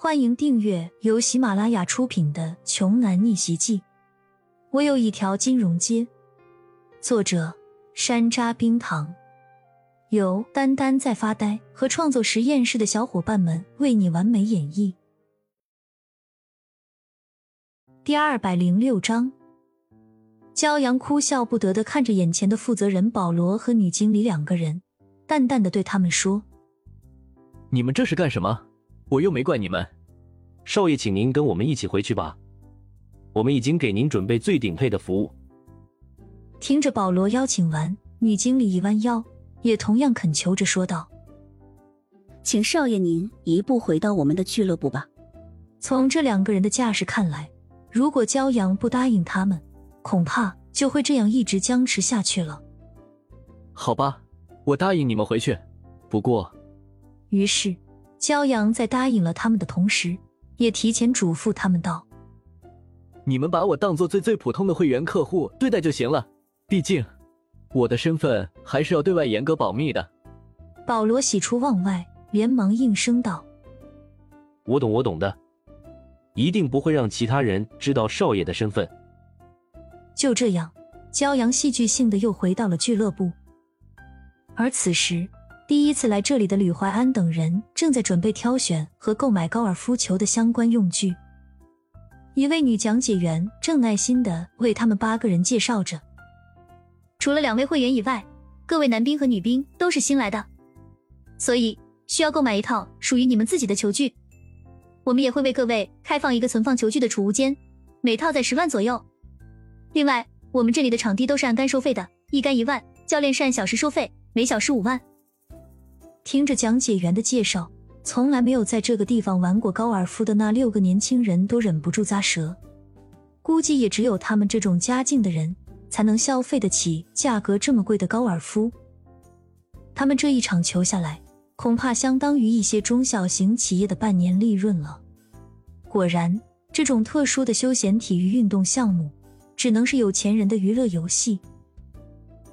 欢迎订阅由喜马拉雅出品的《穷男逆袭记》。我有一条金融街。作者：山楂冰糖，由丹丹在发呆和创作实验室的小伙伴们为你完美演绎。第二百零六章，骄阳哭笑不得的看着眼前的负责人保罗和女经理两个人，淡淡的对他们说：“你们这是干什么？”我又没怪你们，少爷，请您跟我们一起回去吧。我们已经给您准备最顶配的服务。听着保罗邀请完，女经理一弯腰，也同样恳求着说道：“请少爷您一步回到我们的俱乐部吧。”从这两个人的架势看来，如果骄阳不答应他们，恐怕就会这样一直僵持下去了。好吧，我答应你们回去。不过，于是。骄阳在答应了他们的同时，也提前嘱咐他们道：“你们把我当做最最普通的会员客户对待就行了，毕竟我的身份还是要对外严格保密的。”保罗喜出望外，连忙应声道：“我懂，我懂的，一定不会让其他人知道少爷的身份。”就这样，骄阳戏剧性的又回到了俱乐部，而此时。第一次来这里的吕怀安等人正在准备挑选和购买高尔夫球的相关用具，一位女讲解员正耐心的为他们八个人介绍着。除了两位会员以外，各位男宾和女宾都是新来的，所以需要购买一套属于你们自己的球具。我们也会为各位开放一个存放球具的储物间，每套在十万左右。另外，我们这里的场地都是按杆收费的，一杆一万，教练是按小时收费，每小时五万。听着讲解员的介绍，从来没有在这个地方玩过高尔夫的那六个年轻人都忍不住咂舌。估计也只有他们这种家境的人，才能消费得起价格这么贵的高尔夫。他们这一场球下来，恐怕相当于一些中小型企业的半年利润了。果然，这种特殊的休闲体育运动项目，只能是有钱人的娱乐游戏。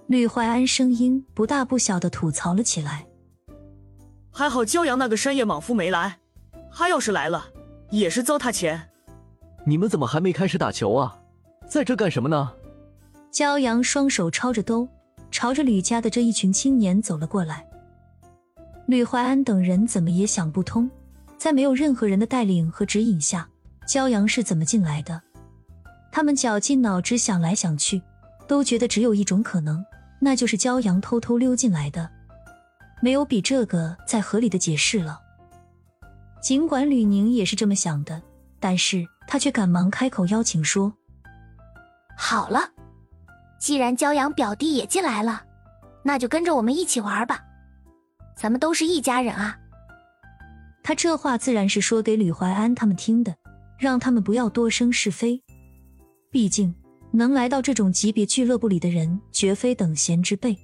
吕怀安声音不大不小的吐槽了起来。还好骄阳那个山野莽夫没来，他要是来了，也是糟蹋钱。你们怎么还没开始打球啊？在这干什么呢？骄阳双手抄着兜，朝着吕家的这一群青年走了过来。吕怀安等人怎么也想不通，在没有任何人的带领和指引下，骄阳是怎么进来的？他们绞尽脑汁想来想去，都觉得只有一种可能，那就是骄阳偷偷溜进来的。没有比这个再合理的解释了。尽管吕宁也是这么想的，但是他却赶忙开口邀请说：“好了，既然骄阳表弟也进来了，那就跟着我们一起玩吧，咱们都是一家人啊。”他这话自然是说给吕怀安他们听的，让他们不要多生是非。毕竟能来到这种级别俱乐部里的人，绝非等闲之辈。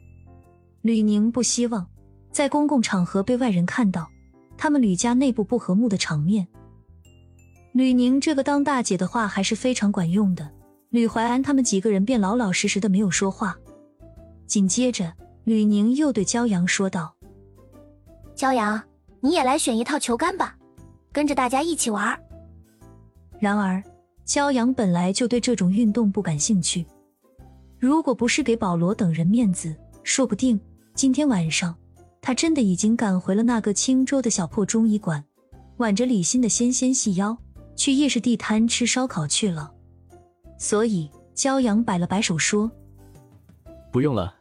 吕宁不希望。在公共场合被外人看到他们吕家内部不和睦的场面，吕宁这个当大姐的话还是非常管用的。吕怀安他们几个人便老老实实的没有说话。紧接着，吕宁又对骄阳说道：“骄阳，你也来选一套球杆吧，跟着大家一起玩。”然而，骄阳本来就对这种运动不感兴趣，如果不是给保罗等人面子，说不定今天晚上。他真的已经赶回了那个青州的小破中医馆，挽着李欣的纤纤细腰去夜市地摊吃烧烤去了。所以骄阳摆了摆手说：“不用了，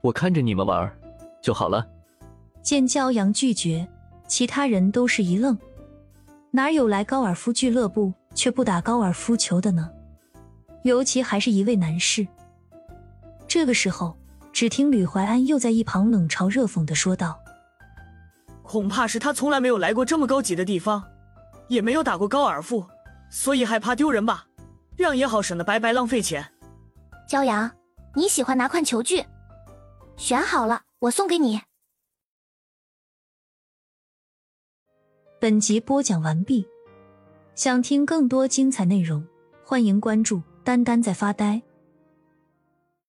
我看着你们玩就好了。”见骄阳拒绝，其他人都是一愣，哪有来高尔夫俱乐部却不打高尔夫球的呢？尤其还是一位男士。这个时候。只听吕怀安又在一旁冷嘲热讽的说道：“恐怕是他从来没有来过这么高级的地方，也没有打过高尔夫，所以害怕丢人吧？让也好，省得白白浪费钱。”骄阳，你喜欢哪款球具？选好了，我送给你。本集播讲完毕，想听更多精彩内容，欢迎关注“丹丹在发呆”。